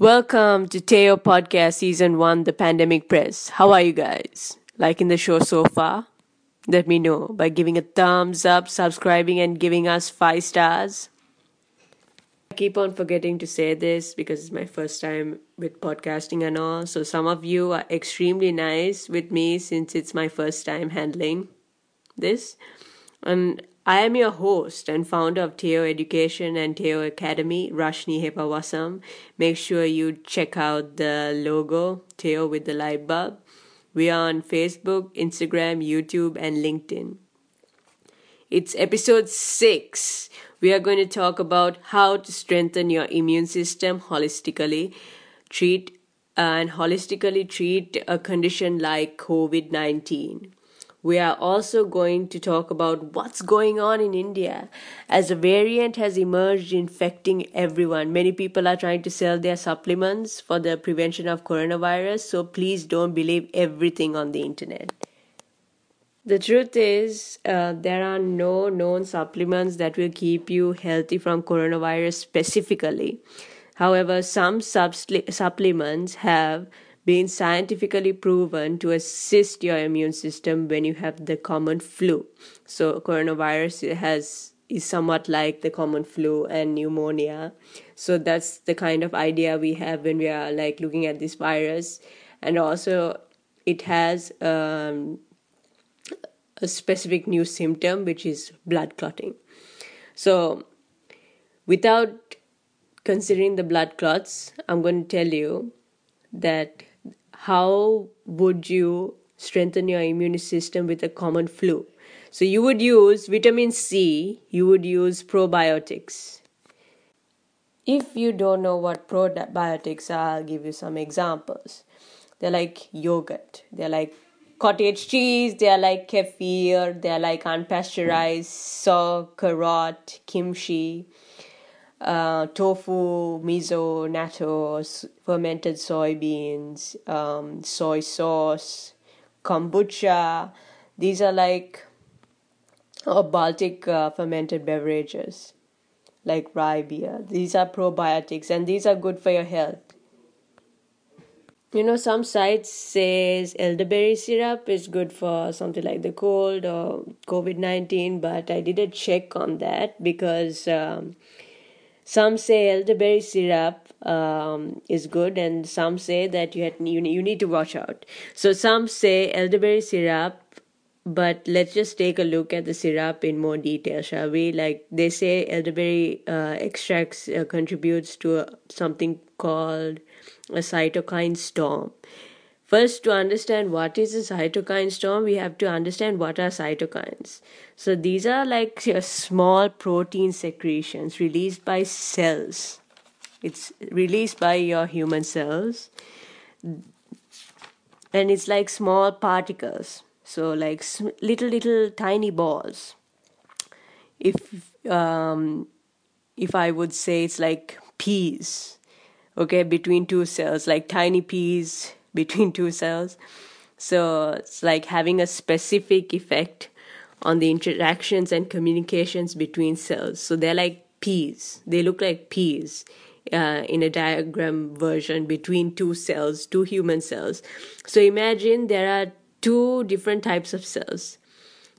Welcome to Teo Podcast Season 1 The Pandemic Press. How are you guys? Liking the show so far? Let me know by giving a thumbs up, subscribing, and giving us 5 stars. I keep on forgetting to say this because it's my first time with podcasting and all. So, some of you are extremely nice with me since it's my first time handling this. And I am your host and founder of Teo Education and Teo Academy, Rashni Hepawasam. Make sure you check out the logo, Teo with the light bulb. We are on Facebook, Instagram, YouTube, and LinkedIn. It's episode 6. We are going to talk about how to strengthen your immune system holistically, treat and holistically treat a condition like COVID 19 we are also going to talk about what's going on in India as a variant has emerged infecting everyone. Many people are trying to sell their supplements for the prevention of coronavirus, so please don't believe everything on the internet. The truth is, uh, there are no known supplements that will keep you healthy from coronavirus specifically. However, some supplements have been scientifically proven to assist your immune system when you have the common flu. So coronavirus has is somewhat like the common flu and pneumonia. So that's the kind of idea we have when we are like looking at this virus, and also it has um, a specific new symptom which is blood clotting. So without considering the blood clots, I'm going to tell you that how would you strengthen your immune system with a common flu? So you would use vitamin C, you would use probiotics. If you don't know what probiotics are, I'll give you some examples. They're like yogurt, they're like cottage cheese, they're like kefir, they're like unpasteurized sauerkraut, kimchi, uh, tofu, miso, natto, fermented soybeans, um, soy sauce, kombucha. These are like or Baltic uh, fermented beverages like rye beer. These are probiotics and these are good for your health. You know, some sites says elderberry syrup is good for something like the cold or COVID nineteen, but I didn't check on that because um, some say elderberry syrup um, is good, and some say that you, had, you you need to watch out. So some say elderberry syrup, but let's just take a look at the syrup in more detail, shall we? Like they say, elderberry uh, extracts uh, contributes to a, something called a cytokine storm. First, to understand what is a cytokine storm, we have to understand what are cytokines. So, these are like small protein secretions released by cells. It's released by your human cells. And it's like small particles. So, like little, little tiny balls. If, um, if I would say it's like peas, okay, between two cells, like tiny peas between two cells. So it's like having a specific effect on the interactions and communications between cells. So they're like peas. They look like peas uh, in a diagram version between two cells, two human cells. So imagine there are two different types of cells.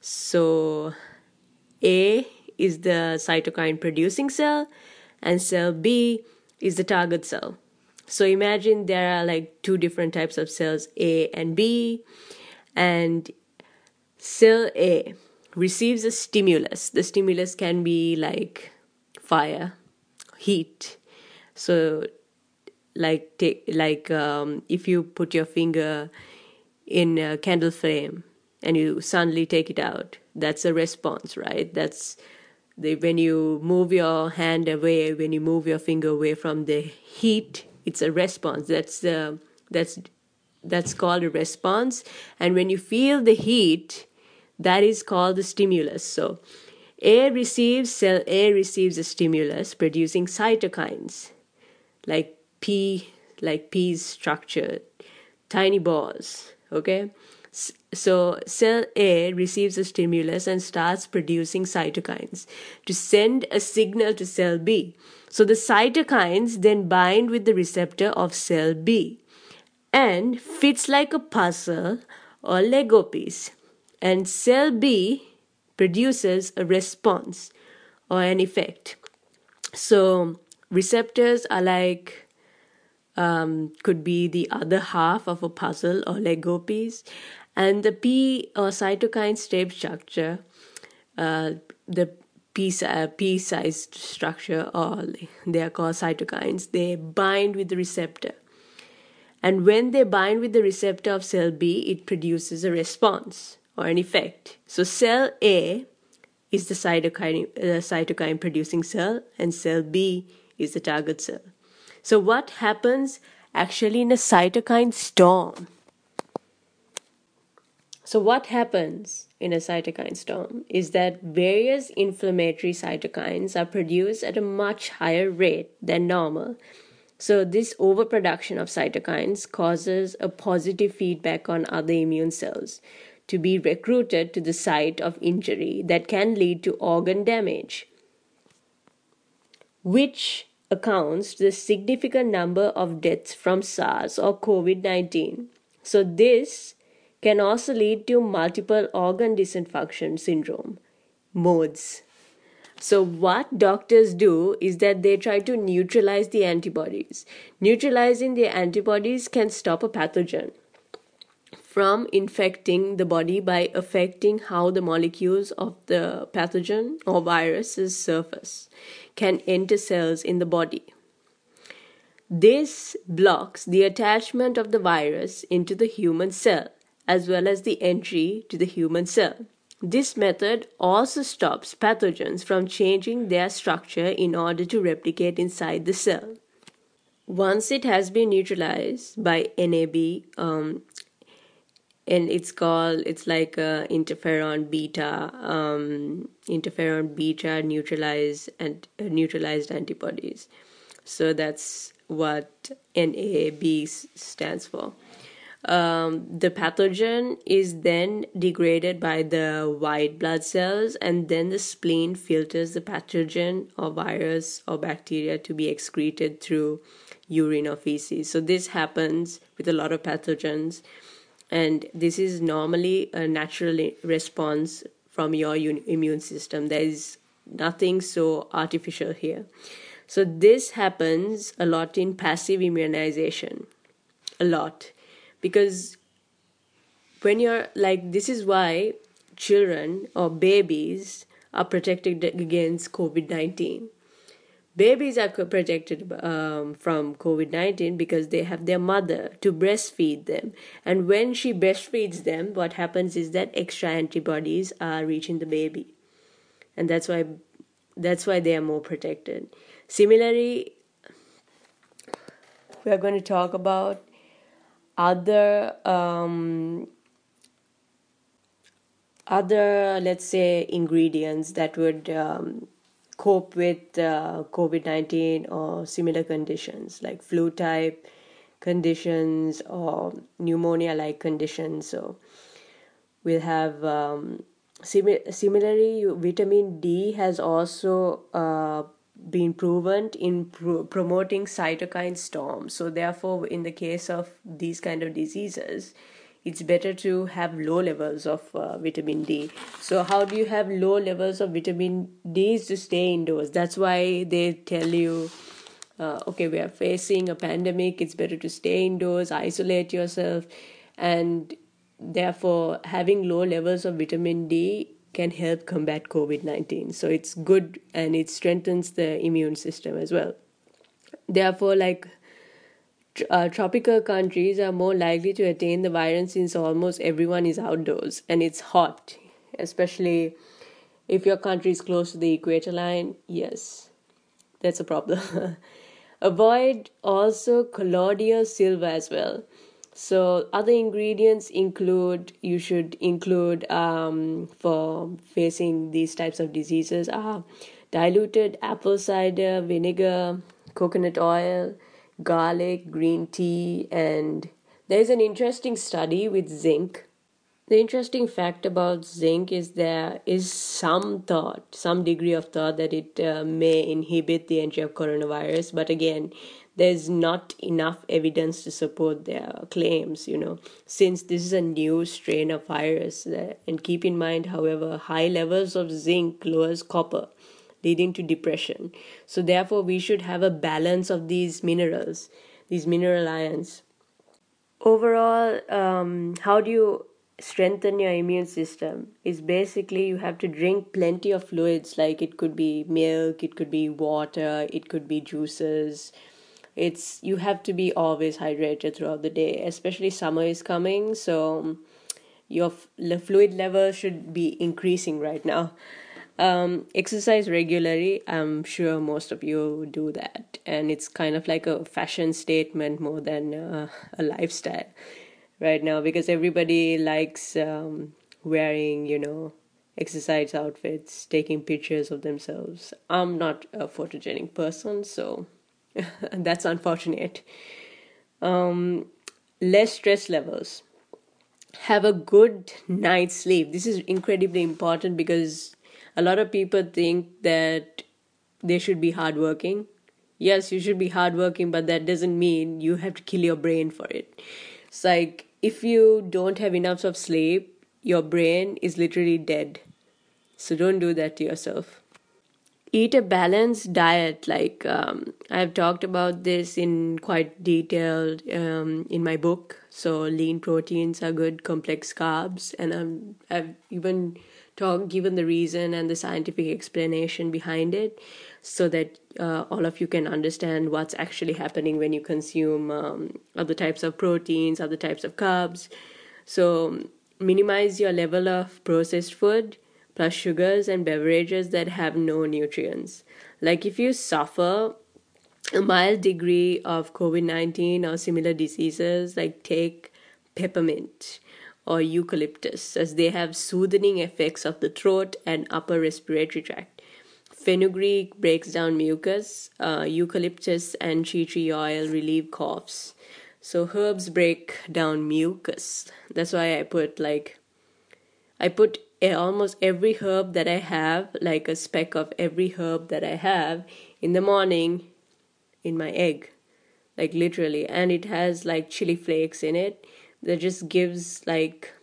So A is the cytokine producing cell, and cell B is the target cell. So imagine there are like two different types of cells, A and B, and cell A receives a stimulus. The stimulus can be like fire, heat. So like take like um, if you put your finger in a candle flame and you suddenly take it out, that's a response, right? That's the, when you move your hand away, when you move your finger away from the heat it's a response. That's the that's that's called a response. And when you feel the heat that is called the stimulus. So a receives cell a receives a stimulus producing cytokines like p like p's structure tiny balls okay? So cell A receives a stimulus and starts producing cytokines to send a signal to cell B. So the cytokines then bind with the receptor of cell B and fits like a puzzle or Lego piece. And cell B produces a response or an effect. So receptors are like um, could be the other half of a puzzle or Lego piece, and the P or cytokine step structure, uh, the P, uh, P sized structure, or they are called cytokines, they bind with the receptor. And when they bind with the receptor of cell B, it produces a response or an effect. So cell A is the cytokine, uh, cytokine producing cell, and cell B is the target cell. So, what happens actually in a cytokine storm? So, what happens in a cytokine storm is that various inflammatory cytokines are produced at a much higher rate than normal. So, this overproduction of cytokines causes a positive feedback on other immune cells to be recruited to the site of injury that can lead to organ damage, which accounts the significant number of deaths from SARS or COVID 19. So, this can also lead to multiple organ dysfunction syndrome MODS. So, what doctors do is that they try to neutralize the antibodies. Neutralizing the antibodies can stop a pathogen from infecting the body by affecting how the molecules of the pathogen or virus's surface can enter cells in the body. This blocks the attachment of the virus into the human cell as well as the entry to the human cell. This method also stops pathogens from changing their structure in order to replicate inside the cell. Once it has been neutralized by NAB, um, and it's called it's like uh, interferon beta um, interferon beta neutralized and uh, neutralized antibodies so that's what NAB stands for um, the pathogen is then degraded by the white blood cells and then the spleen filters the pathogen or virus or bacteria to be excreted through urine or feces so this happens with a lot of pathogens and this is normally a natural response from your immune system. There is nothing so artificial here. So this happens a lot in passive immunization a lot because when you're like this is why children or babies are protected against covid-19 Babies are protected um, from COVID 19 because they have their mother to breastfeed them. And when she breastfeeds them, what happens is that extra antibodies are reaching the baby. And that's why that's why they are more protected. Similarly, we are going to talk about other um, other let's say ingredients that would um, cope with uh, COVID 19 or similar conditions like flu type conditions or pneumonia like conditions. So we'll have um, sim- similarly, vitamin D has also uh, been proven in pro- promoting cytokine storms. So, therefore, in the case of these kind of diseases, it's better to have low levels of uh, vitamin D. So, how do you have low levels of vitamin D? Is to stay indoors. That's why they tell you, uh, okay, we are facing a pandemic. It's better to stay indoors, isolate yourself, and therefore, having low levels of vitamin D can help combat COVID 19. So, it's good and it strengthens the immune system as well. Therefore, like uh, tropical countries are more likely to attain the virus since almost everyone is outdoors and it's hot, especially if your country is close to the equator line. Yes, that's a problem. Avoid also colloidal silver as well. So other ingredients include you should include um, for facing these types of diseases are diluted apple cider vinegar, coconut oil garlic, green tea, and there's an interesting study with zinc. The interesting fact about zinc is there is some thought, some degree of thought that it uh, may inhibit the entry of coronavirus, but again, there's not enough evidence to support their claims, you know, since this is a new strain of virus. Uh, and keep in mind, however, high levels of zinc lowers copper, leading to depression. So, therefore, we should have a balance of these minerals, these mineral ions. Overall, um, how do you strengthen your immune system is basically you have to drink plenty of fluids like it could be milk it could be water it could be juices it's you have to be always hydrated throughout the day especially summer is coming so your fluid level should be increasing right now. Um, exercise regularly i'm sure most of you do that and it's kind of like a fashion statement more than uh, a lifestyle right now because everybody likes um, wearing you know exercise outfits taking pictures of themselves. I'm not a photogenic person so that's unfortunate. Um, less stress levels. Have a good night's sleep. This is incredibly important because a lot of people think that they should be hardworking. Yes, you should be hardworking, but that doesn't mean you have to kill your brain for it. It's like if you don't have enough of sleep, your brain is literally dead. So don't do that to yourself eat a balanced diet. Like um, i've talked about this in quite detailed um, in my book. So lean proteins are good complex carbs. And um, i've even talked given the reason and the scientific explanation behind it so that uh, all of you can understand what's actually happening when you consume um, other types of proteins other types of carbs. So minimize your level of processed food plus sugars and beverages that have no nutrients. Like if you suffer a mild degree of COVID 19 or similar diseases, like take peppermint or eucalyptus, as they have soothing effects of the throat and upper respiratory tract. Fenugreek breaks down mucus, uh, eucalyptus and tea tree oil relieve coughs. So herbs break down mucus. That's why I put like I put almost every herb that I have, like a speck of every herb that I have, in the morning in my egg. Like literally. And it has like chili flakes in it that just gives like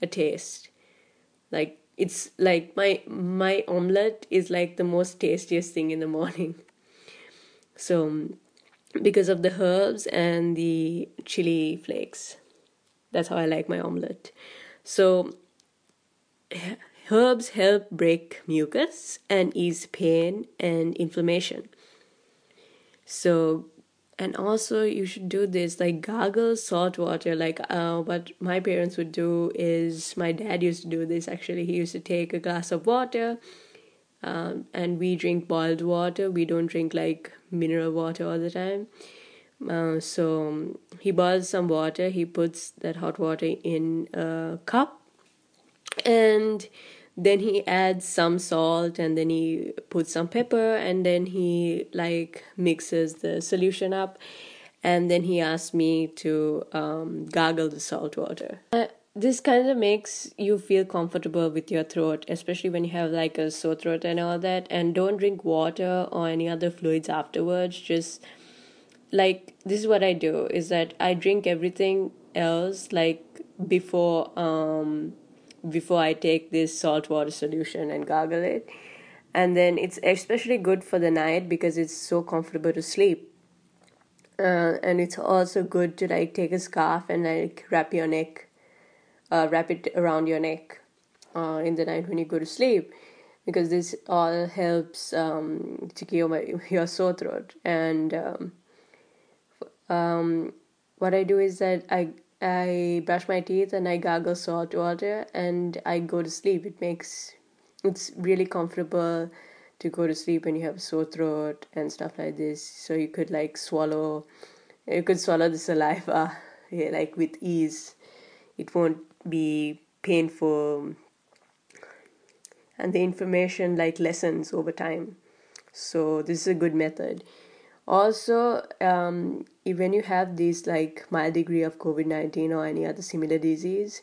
a taste. Like it's like my my omelette is like the most tastiest thing in the morning. So because of the herbs and the chili flakes. That's how I like my omelette. So herbs help break mucus and ease pain and inflammation. So, and also you should do this like gargle salt water. Like uh, what my parents would do is my dad used to do this actually. He used to take a glass of water. Um, and we drink boiled water. We don't drink like mineral water all the time. Uh, so he boils some water. He puts that hot water in a cup and then he adds some salt and then he puts some pepper and then he like mixes the solution up and then he asked me to um, gargle the salt water. Uh, this kind of makes you feel comfortable with your throat especially when you have like a sore throat and all that. And don't drink water or any other fluids afterwards. Just like this is what i do is that i drink everything else like before um before I take this salt water solution and gargle it. And then it's especially good for the night because it's so comfortable to sleep. Uh, and it's also good to like take a scarf and like wrap your neck, uh, wrap it around your neck uh, in the night when you go to sleep because this all helps um, to cure your sore throat. And um, um, what I do is that I I brush my teeth and I gargle salt water and I go to sleep. It makes it's really comfortable to go to sleep when you have sore throat and stuff like this. So you could like swallow, you could swallow the saliva yeah, like with ease. It won't be painful, and the inflammation like lessens over time. So this is a good method also um, when you have this like mild degree of covid-19 or any other similar disease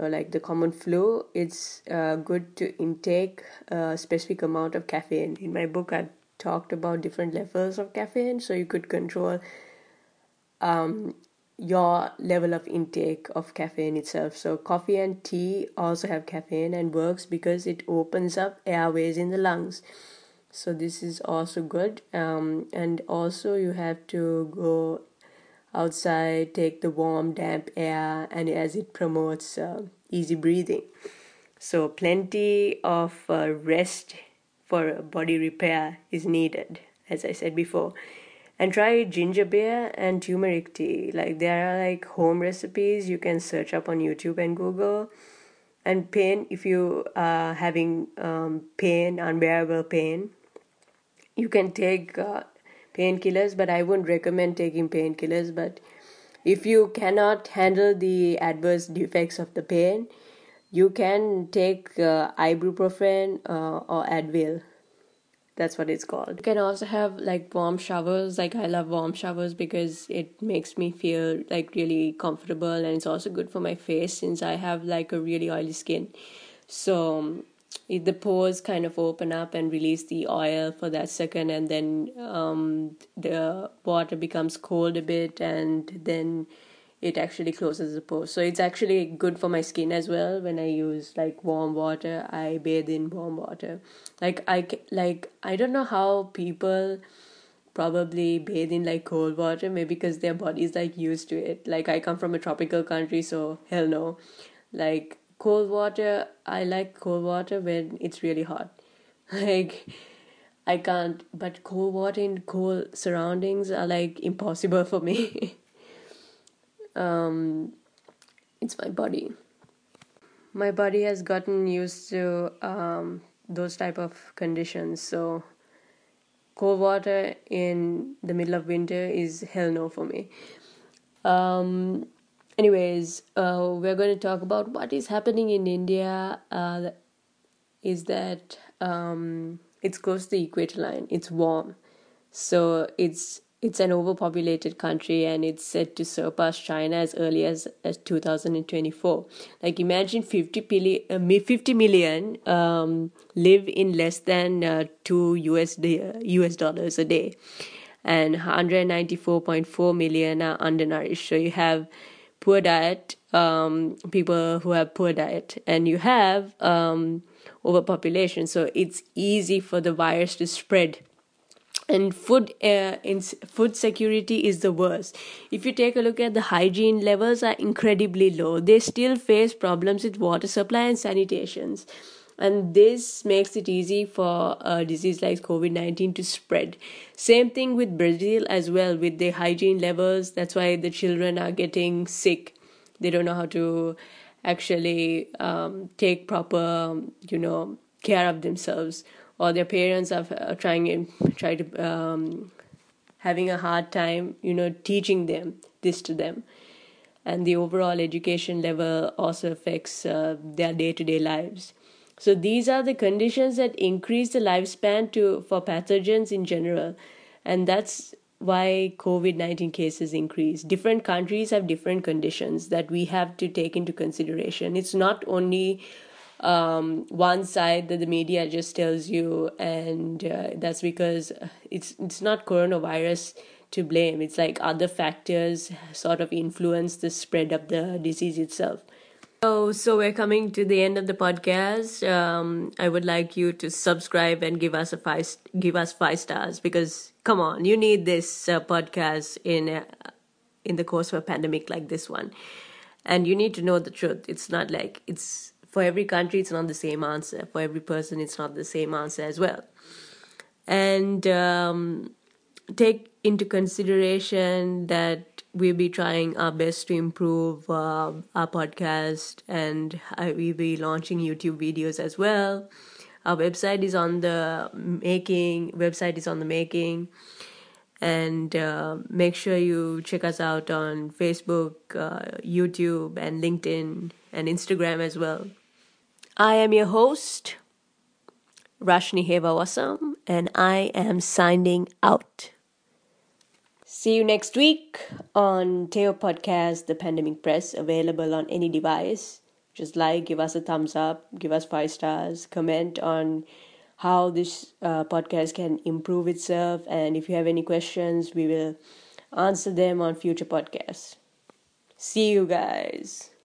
uh, like the common flu, it's uh, good to intake a specific amount of caffeine. In my book, I've talked about different levels of caffeine, so you could control um, your level of intake of caffeine itself. So coffee and tea also have caffeine and works because it opens up airways in the lungs. So this is also good. Um, and also you have to go outside, take the warm, damp air, and as it promotes uh, easy breathing. So plenty of uh, rest for body repair is needed, as I said before and try ginger beer and turmeric tea like there are like home recipes you can search up on youtube and google and pain if you are having um, pain unbearable pain you can take uh, painkillers but i wouldn't recommend taking painkillers but if you cannot handle the adverse effects of the pain you can take uh, ibuprofen uh, or advil that's what it's called. You can also have like warm showers. Like I love warm showers because it makes me feel like really comfortable and it's also good for my face since I have like a really oily skin. So the pores kind of open up and release the oil for that second and then um, the water becomes cold a bit and then it actually closes the pores. So it's actually good for my skin as well. When I use like warm water, I bathe in warm water. Like I like I don't know how people probably bathe in like cold water maybe because their body's like used to it like i come from a tropical country so hell no like cold water. I like cold water when it's really hot. Like i can't but cold water in cold surroundings are like impossible for me. Um, it's my body. My body has gotten used to um, those type of conditions so cold water in the middle of winter is hell no for me. Um, anyways uh, we're going to talk about what is happening in india uh, is that um, it's close to the equator line it's warm so it's it's an overpopulated country and it's set to surpass China as early as, as 2024. Like imagine 50, pili- uh, 50 million um, live in less than uh, 2 US, US dollars a day and 194.4 million are undernourished. So you have poor diet, um, people who have poor diet, and you have um, overpopulation. So it's easy for the virus to spread. And food uh, in food security is the worst. If you take a look at the hygiene levels are incredibly low. They still face problems with water supply and sanitations and this makes it easy for a disease like covid-19 to spread. Same thing with brazil as well with the hygiene levels. That's why the children are getting sick. They don't know how to actually um, take proper you know care of themselves. Or their parents are uh, trying try to um, having a hard time you know teaching them this to them. And the overall education level also affects uh, their day-to-day lives so these are the conditions that increase the lifespan to for pathogens in general and that's why covid-19 cases increase different countries have different conditions that we have to take into consideration it's not only um, one side that the media just tells you, and uh, that's because it's it's not coronavirus to blame. It's like other factors sort of influence the spread of the disease itself. So, so we're coming to the end of the podcast. Um, I would like you to subscribe and give us a five, give us five stars because come on, you need this uh, podcast in uh, in the course of a pandemic like this one, and you need to know the truth. It's not like it's for every country it's not the same answer for every person it's not the same answer as well and um, take into consideration that we'll be trying our best to improve uh, our podcast and we'll be launching youtube videos as well. Our website is on the making website is on the making. And uh, make sure you check us out on facebook uh, youtube and linkedin and instagram as well. I am your host, Rashni Hevawasam, and I am signing out. See you next week on Teo Podcast, The Pandemic Press, available on any device. just like, give us a thumbs up, give us five stars, comment on how this uh, podcast can improve itself. And if you have any questions, we will answer them on future podcasts. See you guys.